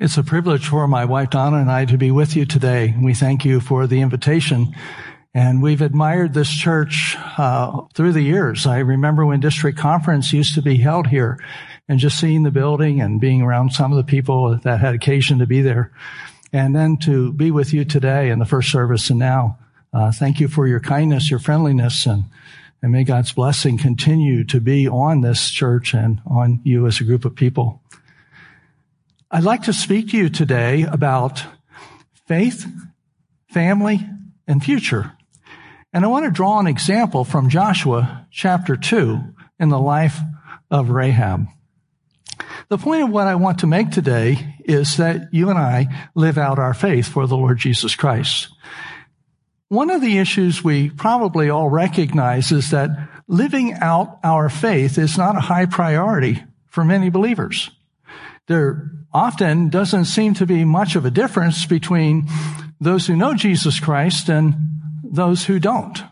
It's a privilege for my wife Donna and I to be with you today. We thank you for the invitation. And we've admired this church uh, through the years. I remember when district conference used to be held here and just seeing the building and being around some of the people that had occasion to be there. And then to be with you today in the first service and now. Uh, thank you for your kindness, your friendliness, and, and may God's blessing continue to be on this church and on you as a group of people. I'd like to speak to you today about faith, family, and future. And I want to draw an example from Joshua chapter 2 in the life of Rahab. The point of what I want to make today is that you and I live out our faith for the Lord Jesus Christ. One of the issues we probably all recognize is that living out our faith is not a high priority for many believers. There often doesn't seem to be much of a difference between those who know Jesus Christ and those who don't.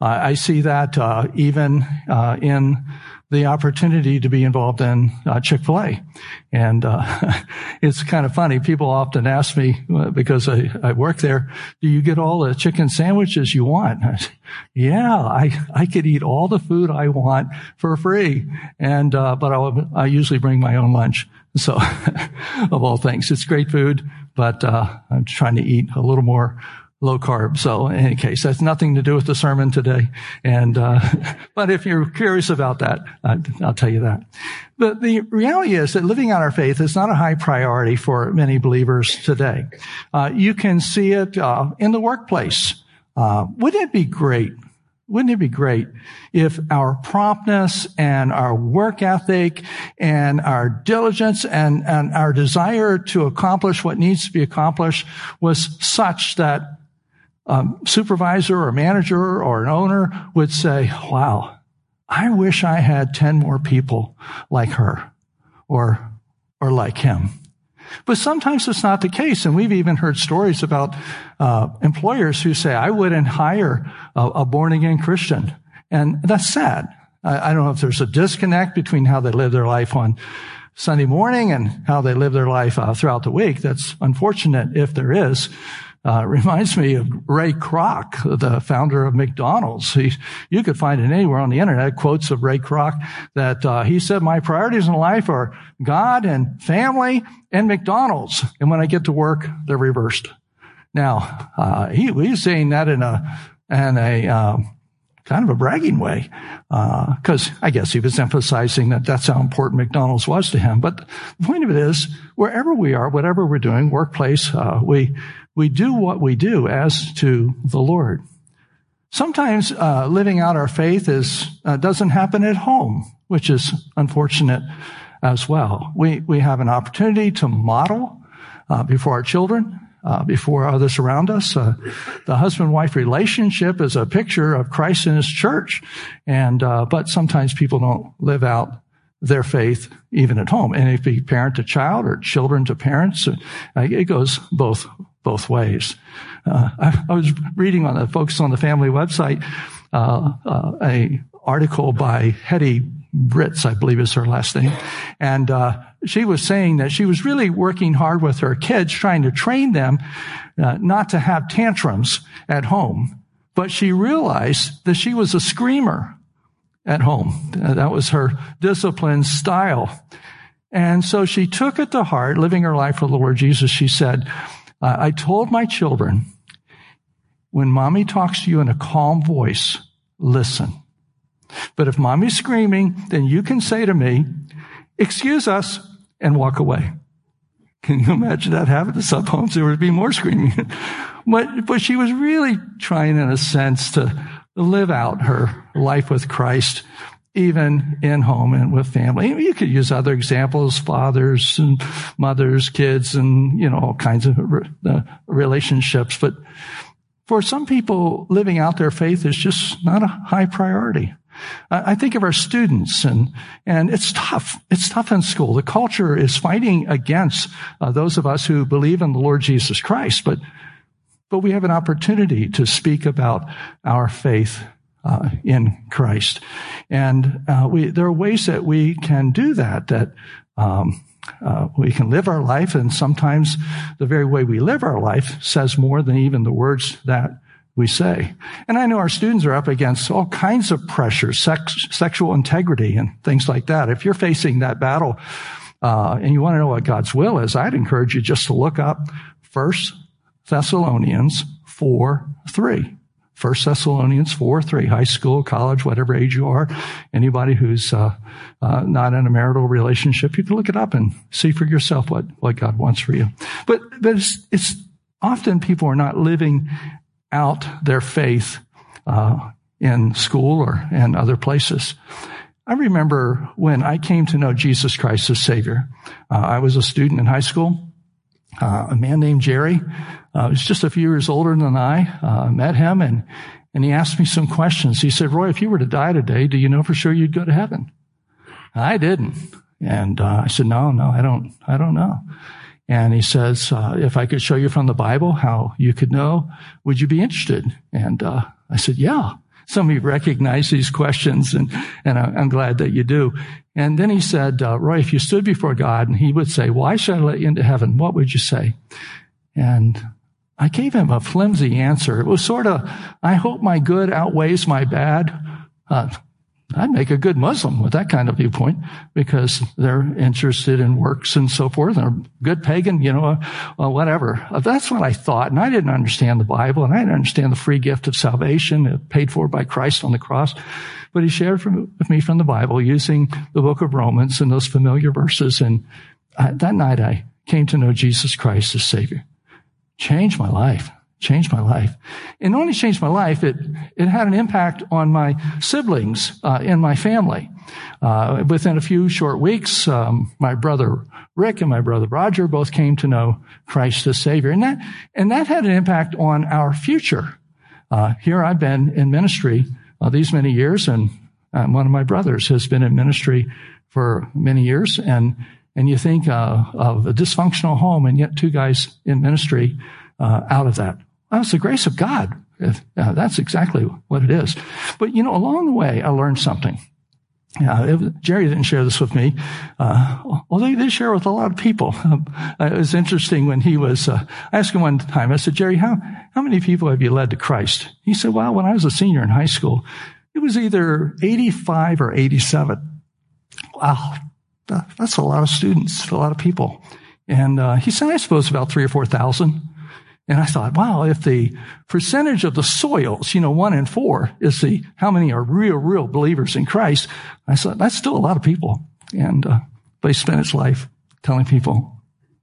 Uh, I see that uh, even uh, in the opportunity to be involved in uh, Chick-fil-A. And uh, it's kind of funny. People often ask me, uh, because I, I, work there, do you get all the chicken sandwiches you want? Say, yeah, I, I could eat all the food I want for free. And, but I'll, I usually bring my own lunch. So, of all things, it's great food, but I'm trying to eat a little more low carb. So in any case, that's nothing to do with the sermon today. And, uh, but if you're curious about that, uh, I'll tell you that. But the reality is that living out our faith is not a high priority for many believers today. Uh, you can see it, uh, in the workplace. Uh, wouldn't it be great? Wouldn't it be great if our promptness and our work ethic and our diligence and, and our desire to accomplish what needs to be accomplished was such that um, supervisor or manager or an owner would say, wow, I wish I had 10 more people like her or, or like him. But sometimes it's not the case. And we've even heard stories about uh, employers who say, I wouldn't hire a, a born again Christian. And that's sad. I, I don't know if there's a disconnect between how they live their life on Sunday morning and how they live their life uh, throughout the week. That's unfortunate if there is. Uh, reminds me of Ray Kroc, the founder of McDonald's. He, you could find it anywhere on the internet, quotes of Ray Kroc that uh, he said, my priorities in life are God and family and McDonald's. And when I get to work, they're reversed. Now, uh, he, he's saying that in a, in a, um, kind of a bragging way, because uh, I guess he was emphasizing that that's how important McDonald's was to him. But the point of it is, wherever we are, whatever we're doing, workplace, uh, we we do what we do as to the Lord. Sometimes uh, living out our faith is uh, doesn't happen at home, which is unfortunate as well. We we have an opportunity to model uh, before our children, uh, before others around us. Uh, the husband-wife relationship is a picture of Christ and His church, and uh, but sometimes people don't live out their faith even at home. And if you parent to child or children to parents, it goes both both ways. Uh, I, I, was reading on the Focus on the Family website uh, uh, a article by Hettie Brittz, I believe is her last name, and uh, she was saying that she was really working hard with her kids, trying to train them uh, not to have tantrums at home. But she realized that she was a screamer at home. That was her discipline style. And so she took it to heart, living her life for the Lord Jesus. She said, I told my children, when mommy talks to you in a calm voice, listen. But if mommy's screaming, then you can say to me, excuse us and walk away. Can you imagine that happening to some homes? There would be more screaming. but, but she was really trying in a sense to live out her life with Christ even in home and with family. You could use other examples, fathers and mothers, kids, and, you know, all kinds of uh, relationships. But for some people, living out their faith is just not a high priority. I think of our students and, and it's tough. It's tough in school. The culture is fighting against uh, those of us who believe in the Lord Jesus Christ, but, but we have an opportunity to speak about our faith uh, in Christ. And uh, we, there are ways that we can do that that um, Uh, we can live our life, and sometimes the very way we live our life says more than even the words that we say. And I know our students are up against all kinds of pressures, sex, sexual integrity and things like that. If you're facing that battle, uh, and you want to know what God's will is, I'd encourage you just to look up First Thessalonians 4, 3. 1 Thessalonians 4, 3, high school, college, whatever age you are, anybody who's uh, uh, not in a marital relationship, you can look it up and see for yourself what, what God wants for you. But, but it's, it's often people are not living out their faith uh, in school or in other places. I remember when I came to know Jesus Christ as Savior. Uh, I was a student in high school. Uh, a man named Jerry uh, was just a few years older than I. Uh, met him and and he asked me some questions. He said, "Roy, if you were to die today, do you know for sure you'd go to heaven?" I didn't, and uh, I said, "No, no, I don't. I don't know." And he says, uh, if I could show you from the Bible how you could know, would you be interested? And uh, I said, yeah. Some of you recognize these questions, and, and I'm glad that you do. And then he said, uh, Roy, if you stood before God and he would say, why should I let you into heaven? What would you say? And I gave him a flimsy answer. It was sort of, I hope my good outweighs my bad. Uh, I'd make a good Muslim with that kind of viewpoint because they're interested in works and so forth. They're good pagan, you know, uh, uh, whatever. Uh, that's what I thought. And I didn't understand the Bible and I didn't understand the free gift of salvation uh, paid for by Christ on the cross. But he shared from, with me from the Bible using the book of Romans and those familiar verses. And I, that night I came to know Jesus Christ as Savior. Changed my life changed my life. And not only changed my life, it, it had an impact on my siblings uh, in my family. Uh, within a few short weeks, um, my brother Rick and my brother Roger both came to know Christ as Savior, and that and that had an impact on our future. Uh, here I've been in ministry uh, these many years, and um, one of my brothers has been in ministry for many years, and and you think uh, of a dysfunctional home, and yet two guys in ministry uh, out of that. Well, it's the grace of God. Uh, that's exactly what it is. But you know, along the way, I learned something. Uh, Jerry didn't share this with me, uh, although he did share with a lot of people. Um, it was interesting when he was, uh, I asked him one time, I said, Jerry, how, how many people have you led to Christ? He said, well, when I was a senior in high school, it was either 85 or 87. Wow. That's a lot of students, a lot of people. And, uh, he said, I suppose about three or 4,000. And I thought, wow, if the percentage of the soils, you know, one in four is the, how many are real, real believers in Christ? I thought, that's still a lot of people. And, uh, they spent his life telling people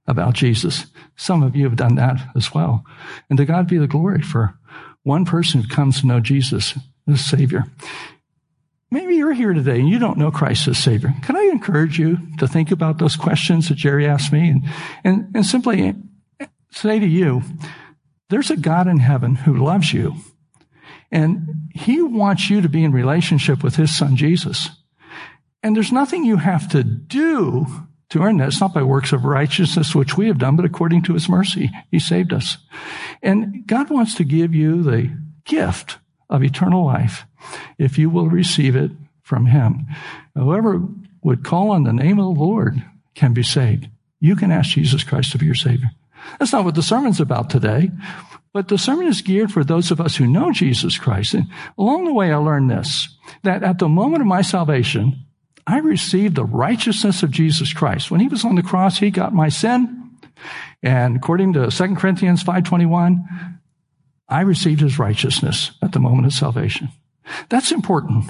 about Jesus. Some of you have done that as well. And to God be the glory for one person who comes to know Jesus as Savior. You're here today and you don't know Christ as Savior. Can I encourage you to think about those questions that Jerry asked me and, and, and simply say to you, there's a God in heaven who loves you and he wants you to be in relationship with his son Jesus. And there's nothing you have to do to earn that. It's not by works of righteousness, which we have done, but according to his mercy, he saved us. And God wants to give you the gift of eternal life if you will receive it from him. Whoever would call on the name of the Lord can be saved. You can ask Jesus Christ to be your Savior. That's not what the sermon's about today. But the sermon is geared for those of us who know Jesus Christ. And along the way, I learned this, that at the moment of my salvation, I received the righteousness of Jesus Christ. When he was on the cross, he got my sin. And according to 2 Corinthians 5.21, I received his righteousness at the moment of salvation. That's important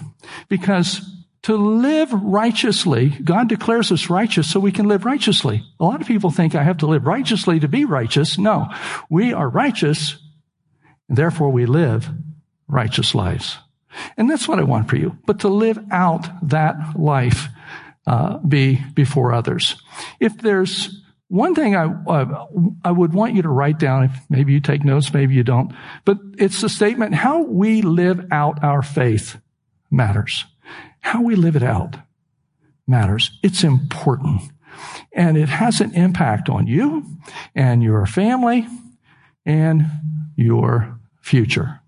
because to live righteously, God declares us righteous so we can live righteously. A lot of people think I have to live righteously to be righteous. No, we are righteous, and therefore we live righteous lives. And that's what I want for you. But to live out that life, uh, be before others. If there's one thing I, uh, I would want you to write down, if maybe you take notes, maybe you don't, but it's the statement, how we live out our faith matters. How we live it out matters. It's important. And it has an impact on you and your family and your future.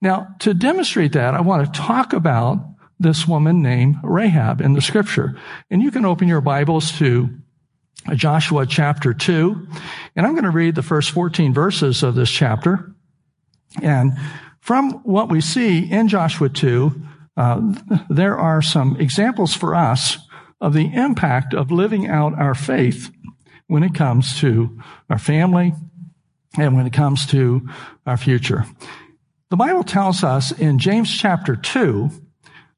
Now, to demonstrate that, I want to talk about this woman named Rahab in the scripture. And you can open your Bibles to Joshua chapter 2. And I'm going to read the first 14 verses of this chapter. And from what we see in Joshua 2, uh, there are some examples for us of the impact of living out our faith when it comes to our family and when it comes to our future. The Bible tells us in James chapter 2, uh,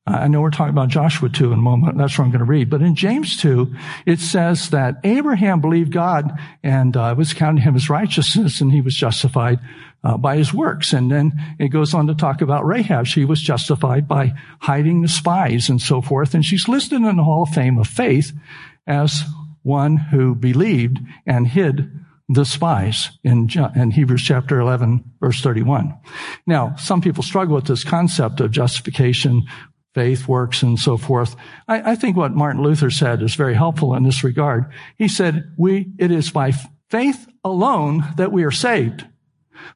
I know we're talking about Joshua 2 in a moment. That's what I'm going to read. But in James 2, it says that Abraham believed God and uh, was counted him as righteousness and he was justified uh, by his works. And then it goes on to talk about Rahab. She was justified by hiding the spies and so forth. And she's listed in the Hall of Fame of Faith as one who believed and hid the spies in, in Hebrews chapter 11, verse 31. Now, some people struggle with this concept of justification, faith, works, and so forth. I, I think what Martin Luther said is very helpful in this regard. He said, we, it is by faith alone that we are saved.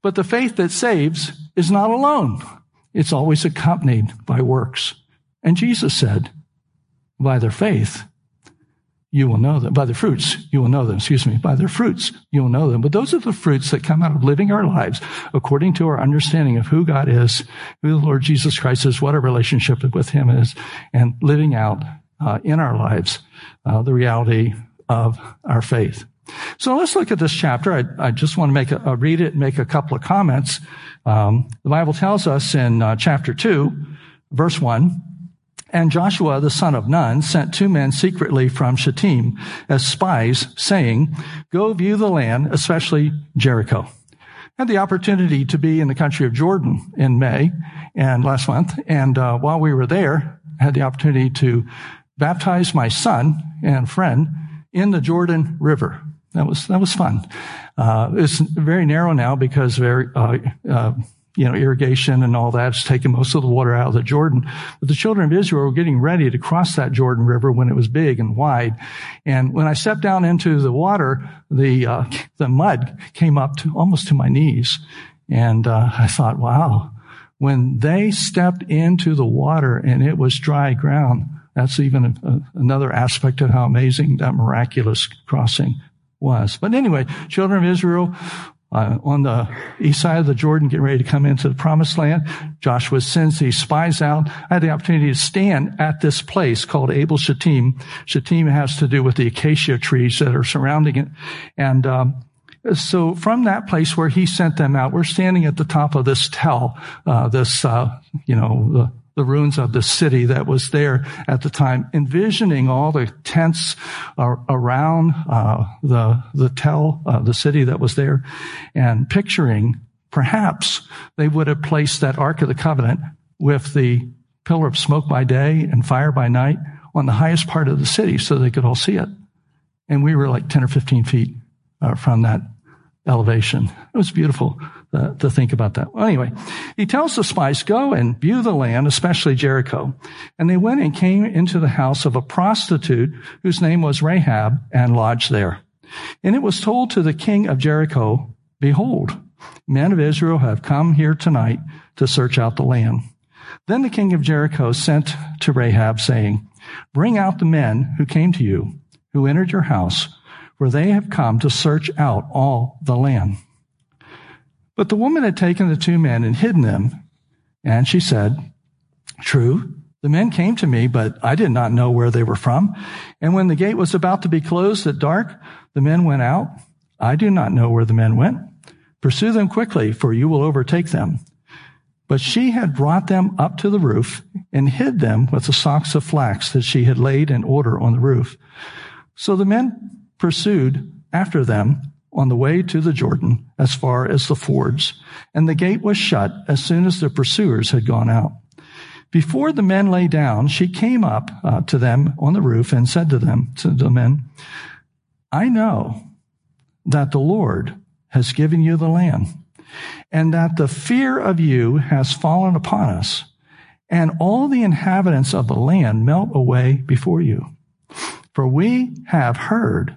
But the faith that saves is not alone. It's always accompanied by works. And Jesus said, by their faith, you will know them. By their fruits, you will know them. Excuse me. By their fruits, you will know them. But those are the fruits that come out of living our lives according to our understanding of who God is, who the Lord Jesus Christ is, what our relationship with Him is, and living out uh, in our lives uh, the reality of our faith. So let's look at this chapter. I, I just want to make a, a, read it and make a couple of comments. Um, the Bible tells us in uh, chapter two, verse one, and Joshua the son of Nun sent two men secretly from Shittim as spies, saying, "Go view the land, especially Jericho." Had the opportunity to be in the country of Jordan in May and last month, and uh, while we were there, I had the opportunity to baptize my son and friend in the Jordan River. That was that was fun. Uh, it's very narrow now because very uh, uh, you know irrigation and all that's taken most of the water out of the Jordan. But the children of Israel were getting ready to cross that Jordan River when it was big and wide. And when I stepped down into the water, the uh, the mud came up to almost to my knees, and uh, I thought, wow. When they stepped into the water and it was dry ground, that's even a, another aspect of how amazing that miraculous crossing was. But anyway, children of Israel uh, on the east side of the Jordan, getting ready to come into the promised land. Joshua sends these spies out. I had the opportunity to stand at this place called Abel Shittim. Shittim has to do with the acacia trees that are surrounding it. And, um, so from that place where he sent them out, we're standing at the top of this tell, uh, this, uh, you know, the, ruins of the city that was there at the time, envisioning all the tents around uh, the the tell uh, the city that was there, and picturing perhaps they would have placed that Ark of the Covenant with the pillar of smoke by day and fire by night on the highest part of the city so they could all see it. And we were like 10 or 15 feet uh, from that elevation. It was beautiful uh, to think about that. Well, anyway, he tells the spies, go and view the land, especially Jericho. And they went and came into the house of a prostitute whose name was Rahab and lodged there. And it was told to the king of Jericho, behold, men of Israel have come here tonight to search out the land. Then the king of Jericho sent to Rahab saying, bring out the men who came to you, who entered your house, for they have come to search out all the land. But the woman had taken the two men and hidden them. And she said, True, the men came to me, but I did not know where they were from. And when the gate was about to be closed at dark, the men went out. I do not know where the men went. Pursue them quickly, for you will overtake them. But she had brought them up to the roof and hid them with the socks of flax that she had laid in order on the roof. So the men pursued after them on the way to the Jordan as far as the fords, and the gate was shut as soon as the pursuers had gone out. Before the men lay down, she came up uh, to them on the roof and said to them, to the men, I know that the Lord has given you the land and that the fear of you has fallen upon us and all the inhabitants of the land melt away before you. For we have heard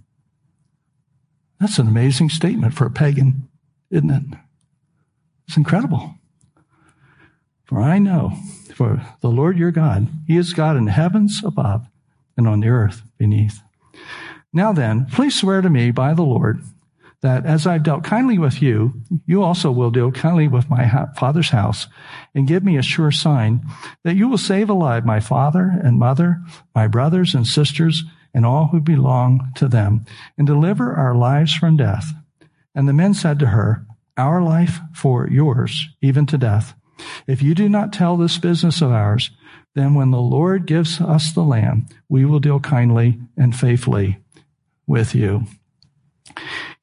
That's an amazing statement for a pagan, isn't it? It's incredible. For I know, for the Lord your God, He is God in heavens above and on the earth beneath. Now then, please swear to me by the Lord that as I've dealt kindly with you, you also will deal kindly with my father's house and give me a sure sign that you will save alive my father and mother, my brothers and sisters, and all who belong to them and deliver our lives from death. And the men said to her, our life for yours, even to death. If you do not tell this business of ours, then when the Lord gives us the land, we will deal kindly and faithfully with you.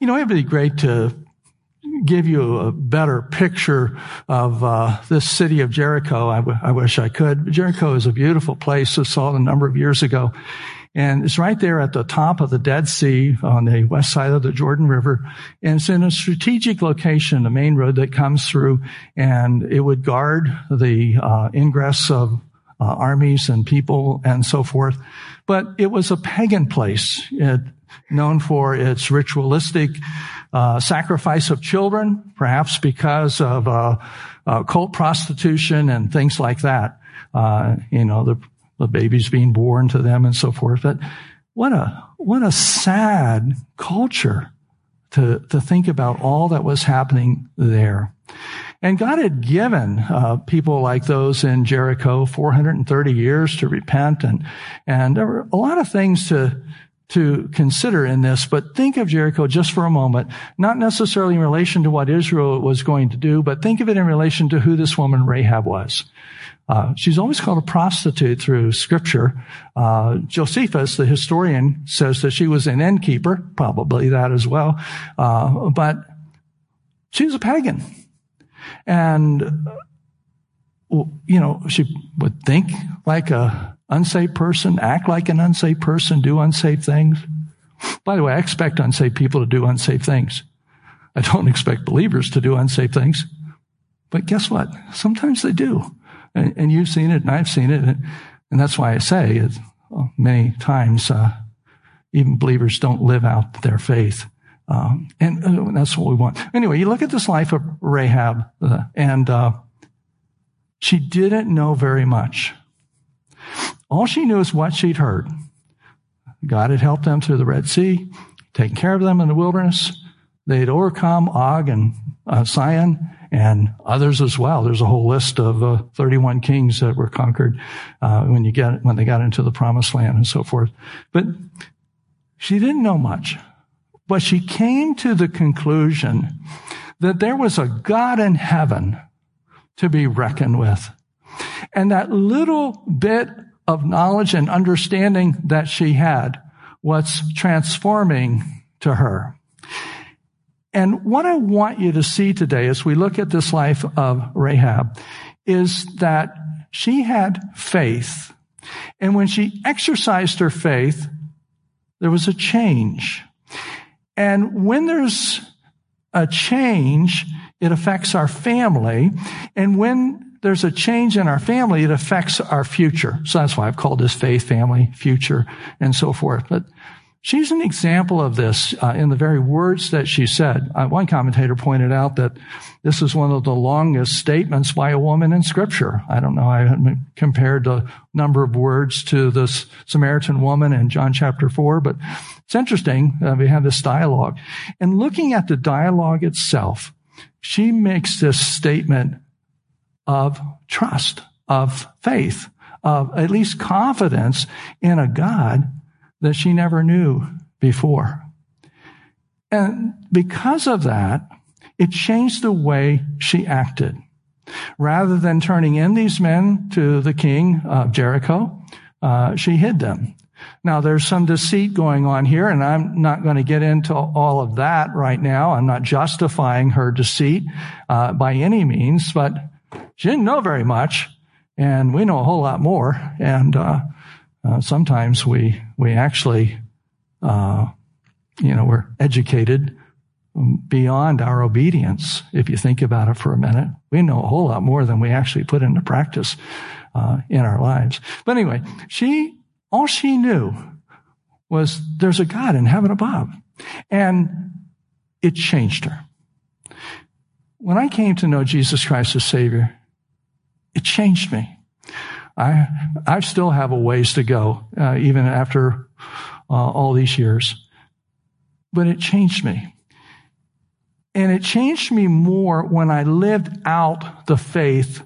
You know, it'd be great to give you a better picture of uh, this city of Jericho. I, w- I wish I could. Jericho is a beautiful place. I saw it a number of years ago. And it's right there at the top of the Dead Sea on the west side of the Jordan River. And it's in a strategic location, the main road that comes through, and it would guard the uh, ingress of uh, armies and people and so forth. But it was a pagan place, it, known for its ritualistic uh, sacrifice of children, perhaps because of uh, uh, cult prostitution and things like that. Uh, you know, the the babies being born to them and so forth. But what a, what a sad culture to, to think about all that was happening there. And God had given uh, people like those in Jericho 430 years to repent, and and there were a lot of things to to consider in this. But think of Jericho just for a moment, not necessarily in relation to what Israel was going to do, but think of it in relation to who this woman Rahab was. Uh, she's always called a prostitute through scripture. Uh, Josephus, the historian, says that she was an innkeeper, probably that as well. Uh, but she was a pagan. And, you know, she would think like a unsaved person, act like an unsaved person, do unsaved things. By the way, I expect unsaved people to do unsafe things. I don't expect believers to do unsafe things. But guess what? Sometimes they do. And, and you've seen it, and I've seen it. And that's why I say it, many times, uh, even believers don't live out their faith. Um, and uh, that's what we want. Anyway, you look at this life of Rahab, uh, and uh, she didn't know very much. All she knew is what she'd heard. God had helped them through the Red Sea, taken care of them in the wilderness. They'd overcome Og and uh, Sihon and others as well. There's a whole list of uh, 31 kings that were conquered uh, when you get when they got into the promised land and so forth. But she didn't know much, but she came to the conclusion that there was a God in heaven to be reckoned with, and that little bit of knowledge and understanding that she had was transforming to her. And what I want you to see today as we look at this life of Rahab is that she had faith. And when she exercised her faith, there was a change. And when there's a change, it affects our family. And when there's a change in our family, it affects our future. So that's why I've called this faith, family, future, and so forth. But She's an example of this uh, in the very words that she said. Uh, one commentator pointed out that this is one of the longest statements by a woman in Scripture. I don't know. I compared the number of words to this Samaritan woman in John chapter four, but it's interesting. Uh, we have this dialogue, and looking at the dialogue itself, she makes this statement of trust, of faith, of at least confidence in a God that she never knew before. And because of that, it changed the way she acted. Rather than turning in these men to the king of Jericho, uh, she hid them. Now there's some deceit going on here, and I'm not going to get into all of that right now. I'm not justifying her deceit uh, by any means, but she didn't know very much, and we know a whole lot more. And uh, uh, sometimes we we actually uh, you know, we're educated beyond our obedience. If you think about it for a minute, we know a whole lot more than we actually put into practice uh, in our lives. But anyway, she all she knew was there's a God in heaven above, and it changed her. When I came to know Jesus Christ as Savior, it changed me. I I still have a ways to go, uh, even after uh, all these years, but it changed me. And it changed me more when I lived out the faith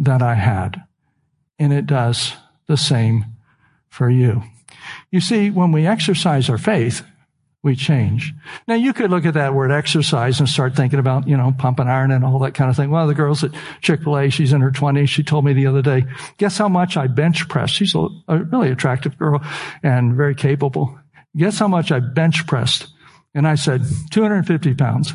that I had. And it does the same for you. You see, when we exercise our faith, we change. Now you could look at that word exercise and start thinking about, you know, pumping iron and all that kind of thing. One of the girls at Chick-fil-A, she's in her twenties. She told me the other day, guess how much I bench pressed? She's a, really attractive girl and very capable. Guess how much I bench pressed? And I said, 250 pounds.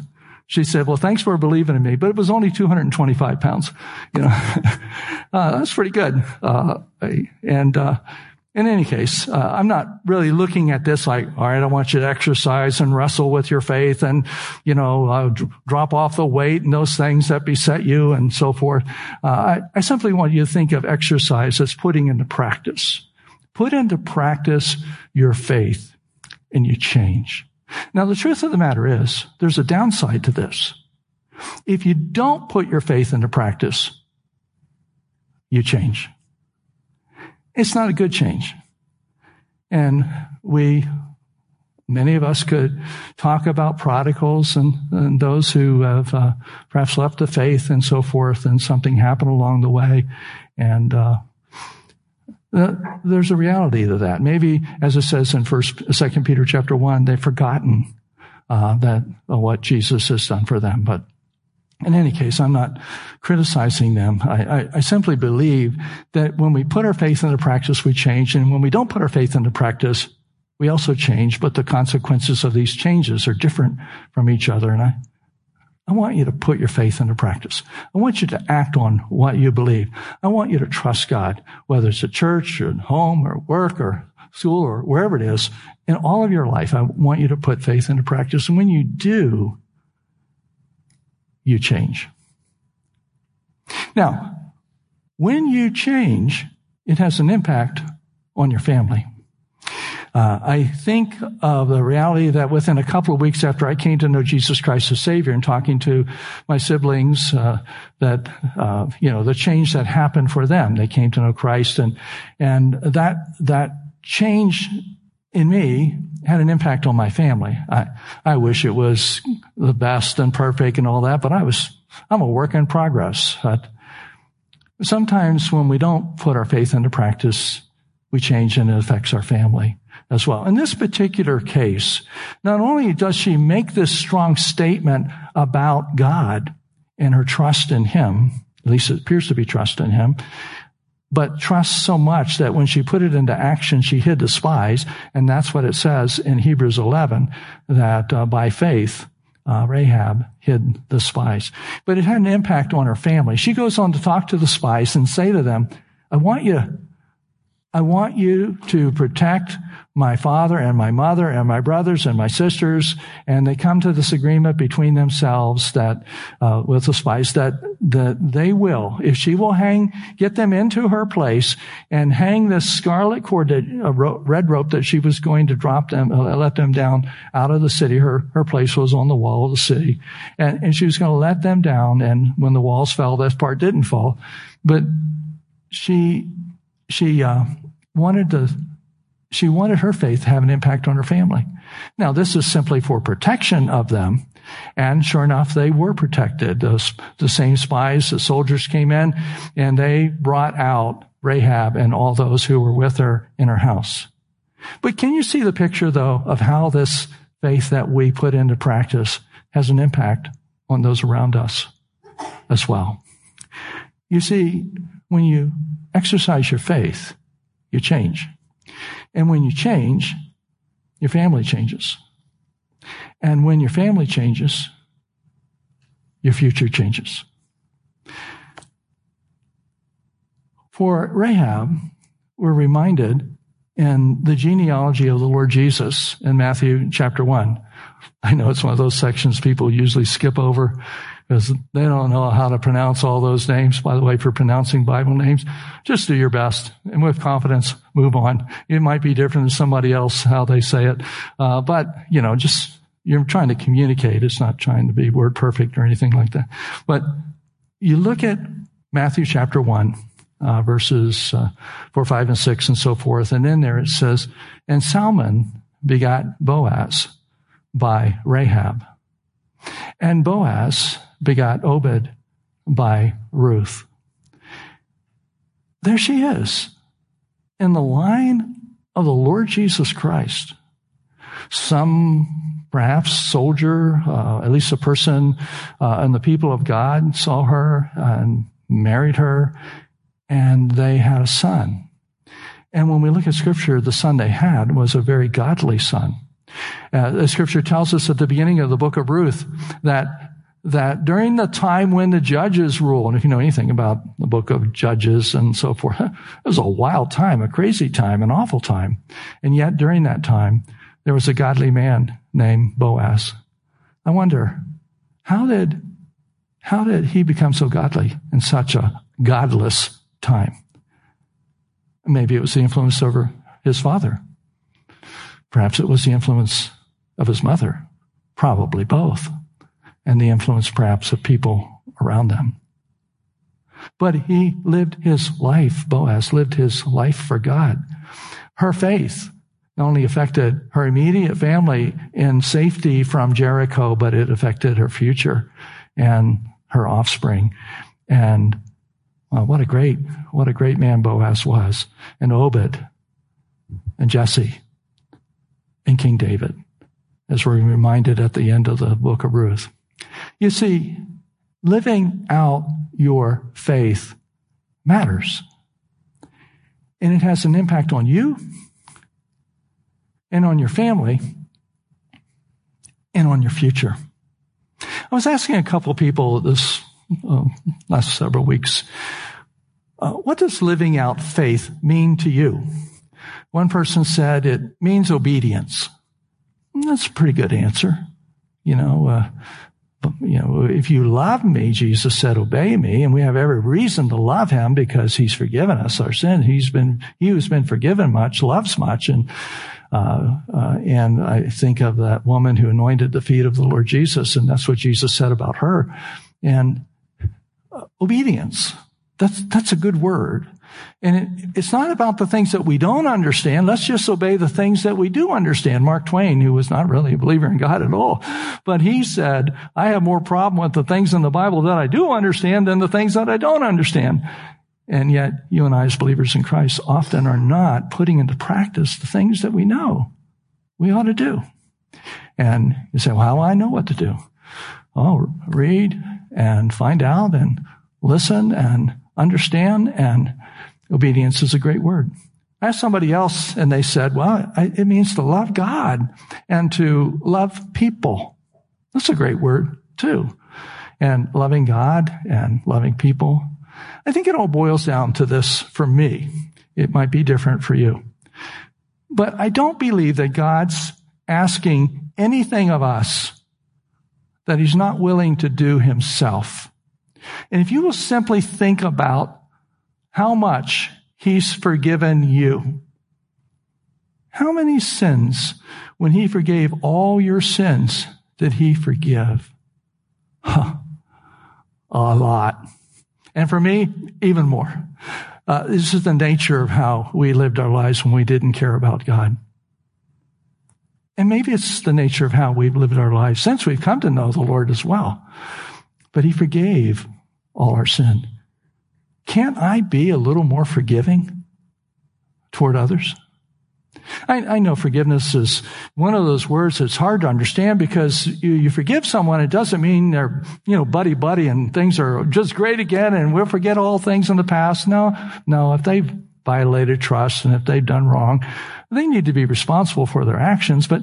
She said, well, thanks for believing in me, but it was only 225 pounds. You know, uh, that's pretty good. Uh, and, uh, in any case, uh, I'm not really looking at this like, all right, I want you to exercise and wrestle with your faith and, you know, uh, d- drop off the weight and those things that beset you and so forth. Uh, I, I simply want you to think of exercise as putting into practice. Put into practice your faith and you change. Now, the truth of the matter is there's a downside to this. If you don't put your faith into practice, you change. It's not a good change. And we, many of us could talk about prodigals and, and those who have uh, perhaps left the faith and so forth, and something happened along the way. And uh, there's a reality to that. Maybe, as it says in First, Second Peter chapter one, they've forgotten uh, that uh, what Jesus has done for them. But in any case, I'm not criticizing them. I, I, I, simply believe that when we put our faith into practice, we change. And when we don't put our faith into practice, we also change. But the consequences of these changes are different from each other. And I, I want you to put your faith into practice. I want you to act on what you believe. I want you to trust God, whether it's at church or at home or work or school or wherever it is. In all of your life, I want you to put faith into practice. And when you do, you change. Now, when you change, it has an impact on your family. Uh, I think of the reality that within a couple of weeks after I came to know Jesus Christ as Savior and talking to my siblings, uh, that uh, you know the change that happened for them, they came to know Christ, and and that that change in me had an impact on my family. I, I wish it was the best and perfect and all that, but I was, I'm a work in progress. But sometimes when we don't put our faith into practice, we change and it affects our family as well. In this particular case, not only does she make this strong statement about God and her trust in Him, at least it appears to be trust in Him, but trust so much that when she put it into action, she hid the spies. And that's what it says in Hebrews 11, that uh, by faith, uh, Rahab hid the spies. But it had an impact on her family. She goes on to talk to the spies and say to them, I want you, I want you to protect my father and my mother and my brothers and my sisters, and they come to this agreement between themselves that uh, with the spies that that they will, if she will hang, get them into her place and hang this scarlet cord, a ro- red rope that she was going to drop them, uh, let them down out of the city. Her her place was on the wall of the city, and, and she was going to let them down. And when the walls fell, that part didn't fall, but she she uh, wanted to she wanted her faith to have an impact on her family. Now, this is simply for protection of them. And sure enough, they were protected. Those, the same spies, the soldiers came in and they brought out Rahab and all those who were with her in her house. But can you see the picture though of how this faith that we put into practice has an impact on those around us as well? You see, when you exercise your faith, you change. And when you change, your family changes. And when your family changes, your future changes. For Rahab, we're reminded in the genealogy of the Lord Jesus in Matthew chapter 1. I know it's one of those sections people usually skip over because they don't know how to pronounce all those names. By the way, for pronouncing Bible names, just do your best and with confidence move on. It might be different than somebody else how they say it, uh, but you know, just you're trying to communicate. It's not trying to be word perfect or anything like that. But you look at Matthew chapter one, uh, verses uh, four, five, and six, and so forth, and in there it says, "And Salmon begot Boaz by Rahab." And Boaz begot Obed by Ruth. There she is in the line of the Lord Jesus Christ. Some perhaps soldier, uh, at least a person uh, and the people of God saw her and married her, and they had a son. And when we look at scripture, the son they had was a very godly son. Uh, the scripture tells us at the beginning of the book of Ruth that that during the time when the judges rule, and if you know anything about the book of Judges and so forth, it was a wild time, a crazy time, an awful time. And yet during that time, there was a godly man named Boaz. I wonder, how did, how did he become so godly in such a godless time? Maybe it was the influence over his father. Perhaps it was the influence of his mother. Probably both and the influence perhaps of people around them. But he lived his life, Boaz lived his life for God. Her faith not only affected her immediate family in safety from Jericho, but it affected her future and her offspring. And well, what a great, what a great man Boaz was. And Obed and Jesse and King David, as we're reminded at the end of the book of Ruth. You see, living out your faith matters. And it has an impact on you and on your family and on your future. I was asking a couple people this uh, last several weeks, uh, what does living out faith mean to you? One person said it means obedience. That's a pretty good answer. You know, uh, you know, if you love me, Jesus said, obey me. And we have every reason to love him because he's forgiven us our sin. He's been, he who's been forgiven much loves much. And, uh, uh, and I think of that woman who anointed the feet of the Lord Jesus. And that's what Jesus said about her. And uh, obedience. That's, that's a good word. And it, it's not about the things that we don't understand. Let's just obey the things that we do understand. Mark Twain, who was not really a believer in God at all, but he said, I have more problem with the things in the Bible that I do understand than the things that I don't understand. And yet, you and I as believers in Christ often are not putting into practice the things that we know we ought to do. And you say, well, I know what to do? Oh, read and find out and listen and understand and Obedience is a great word. I asked somebody else and they said, well, it means to love God and to love people. That's a great word too. And loving God and loving people. I think it all boils down to this for me. It might be different for you. But I don't believe that God's asking anything of us that he's not willing to do himself. And if you will simply think about how much he's forgiven you. How many sins, when he forgave all your sins, did he forgive? Huh. A lot. And for me, even more. Uh, this is the nature of how we lived our lives when we didn't care about God. And maybe it's the nature of how we've lived our lives since we've come to know the Lord as well. But he forgave all our sin. Can't I be a little more forgiving toward others? I, I, know forgiveness is one of those words that's hard to understand because you, you, forgive someone. It doesn't mean they're, you know, buddy buddy and things are just great again and we'll forget all things in the past. No, no, if they've violated trust and if they've done wrong, they need to be responsible for their actions. But,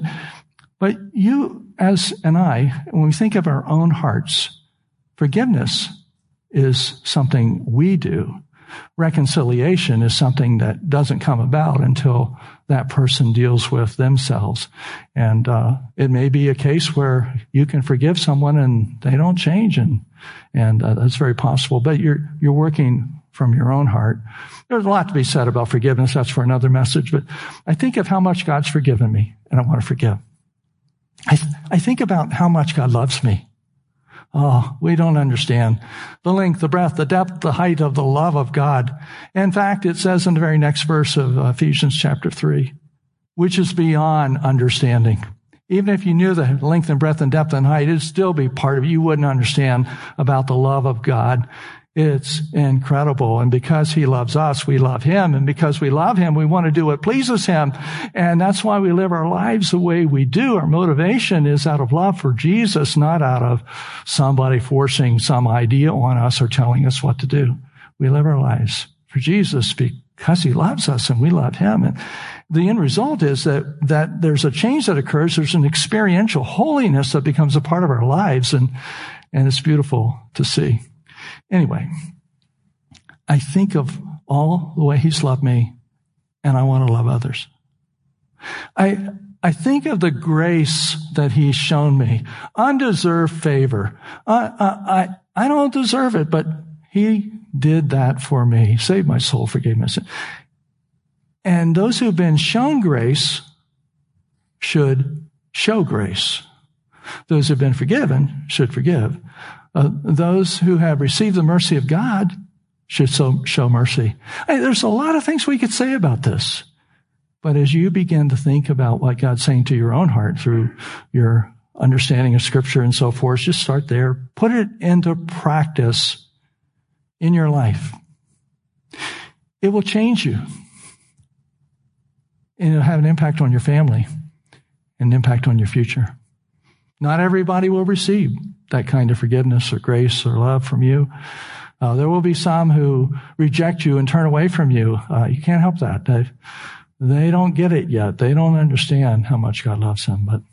but you as and I, when we think of our own hearts, forgiveness is something we do. reconciliation is something that doesn't come about until that person deals with themselves. And uh, it may be a case where you can forgive someone and they don't change, and and uh, that's very possible. But you're you're working from your own heart. There's a lot to be said about forgiveness. That's for another message. But I think of how much God's forgiven me, and I want to forgive. I, th- I think about how much God loves me. Oh, we don't understand the length, the breadth, the depth, the height of the love of God. In fact, it says in the very next verse of Ephesians chapter 3, which is beyond understanding. Even if you knew the length and breadth and depth and height, it'd still be part of it. You wouldn't understand about the love of God. It's incredible. And because he loves us, we love him. And because we love him, we want to do what pleases him. And that's why we live our lives the way we do. Our motivation is out of love for Jesus, not out of somebody forcing some idea on us or telling us what to do. We live our lives for Jesus because he loves us and we love him. And the end result is that, that there's a change that occurs. There's an experiential holiness that becomes a part of our lives. And, and it's beautiful to see. Anyway, I think of all the way he's loved me and I want to love others. I, I think of the grace that he's shown me, undeserved favor. I, I, I don't deserve it, but he did that for me. Saved my soul, forgave my sin. And those who've been shown grace should show grace. Those who've been forgiven should forgive uh, those who have received the mercy of God should so, show mercy. Hey, there's a lot of things we could say about this. But as you begin to think about what God's saying to your own heart through your understanding of scripture and so forth, just start there. Put it into practice in your life. It will change you. And it'll have an impact on your family, an impact on your future. Not everybody will receive that kind of forgiveness or grace or love from you. Uh, there will be some who reject you and turn away from you. Uh, you can't help that. They, they don't get it yet. They don't understand how much God loves them, but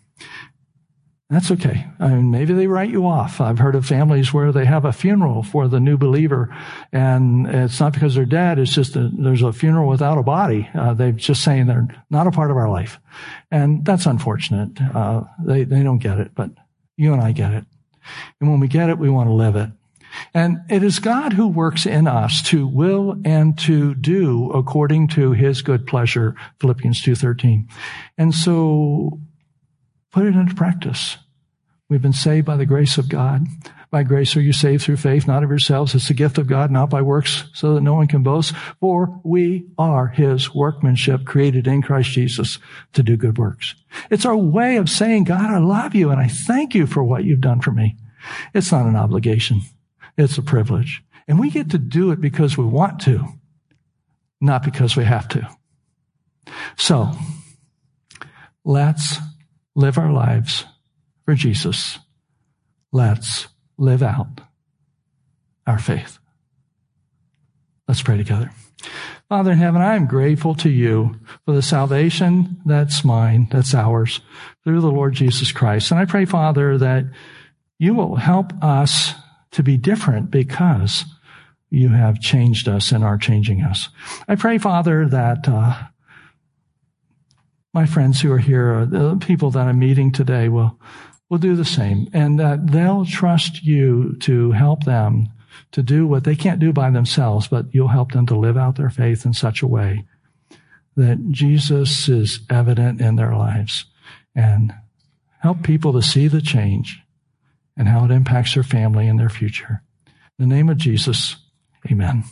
that's okay. I mean, maybe they write you off. I've heard of families where they have a funeral for the new believer, and it's not because they're dead. It's just a, there's a funeral without a body. Uh, they're just saying they're not a part of our life, and that's unfortunate. Uh, they they don't get it, but you and I get it. And when we get it, we want to live it. And it is God who works in us to will and to do according to his good pleasure, Philippians 2.13. And so put it into practice. We've been saved by the grace of God. By grace are you saved through faith, not of yourselves. It's the gift of God, not by works, so that no one can boast. For we are his workmanship created in Christ Jesus to do good works. It's our way of saying, God, I love you and I thank you for what you've done for me. It's not an obligation. It's a privilege. And we get to do it because we want to, not because we have to. So, let's live our lives for Jesus. Let's live out our faith. Let's pray together. Father in heaven, I am grateful to you for the salvation that's mine, that's ours, through the Lord Jesus Christ. And I pray, Father, that you will help us to be different because you have changed us and are changing us. I pray, Father, that uh, my friends who are here, uh, the people that I'm meeting today, will will do the same and that they'll trust you to help them to do what they can't do by themselves, but you'll help them to live out their faith in such a way that Jesus is evident in their lives and help people to see the change and how it impacts their family and their future. In the name of Jesus, amen.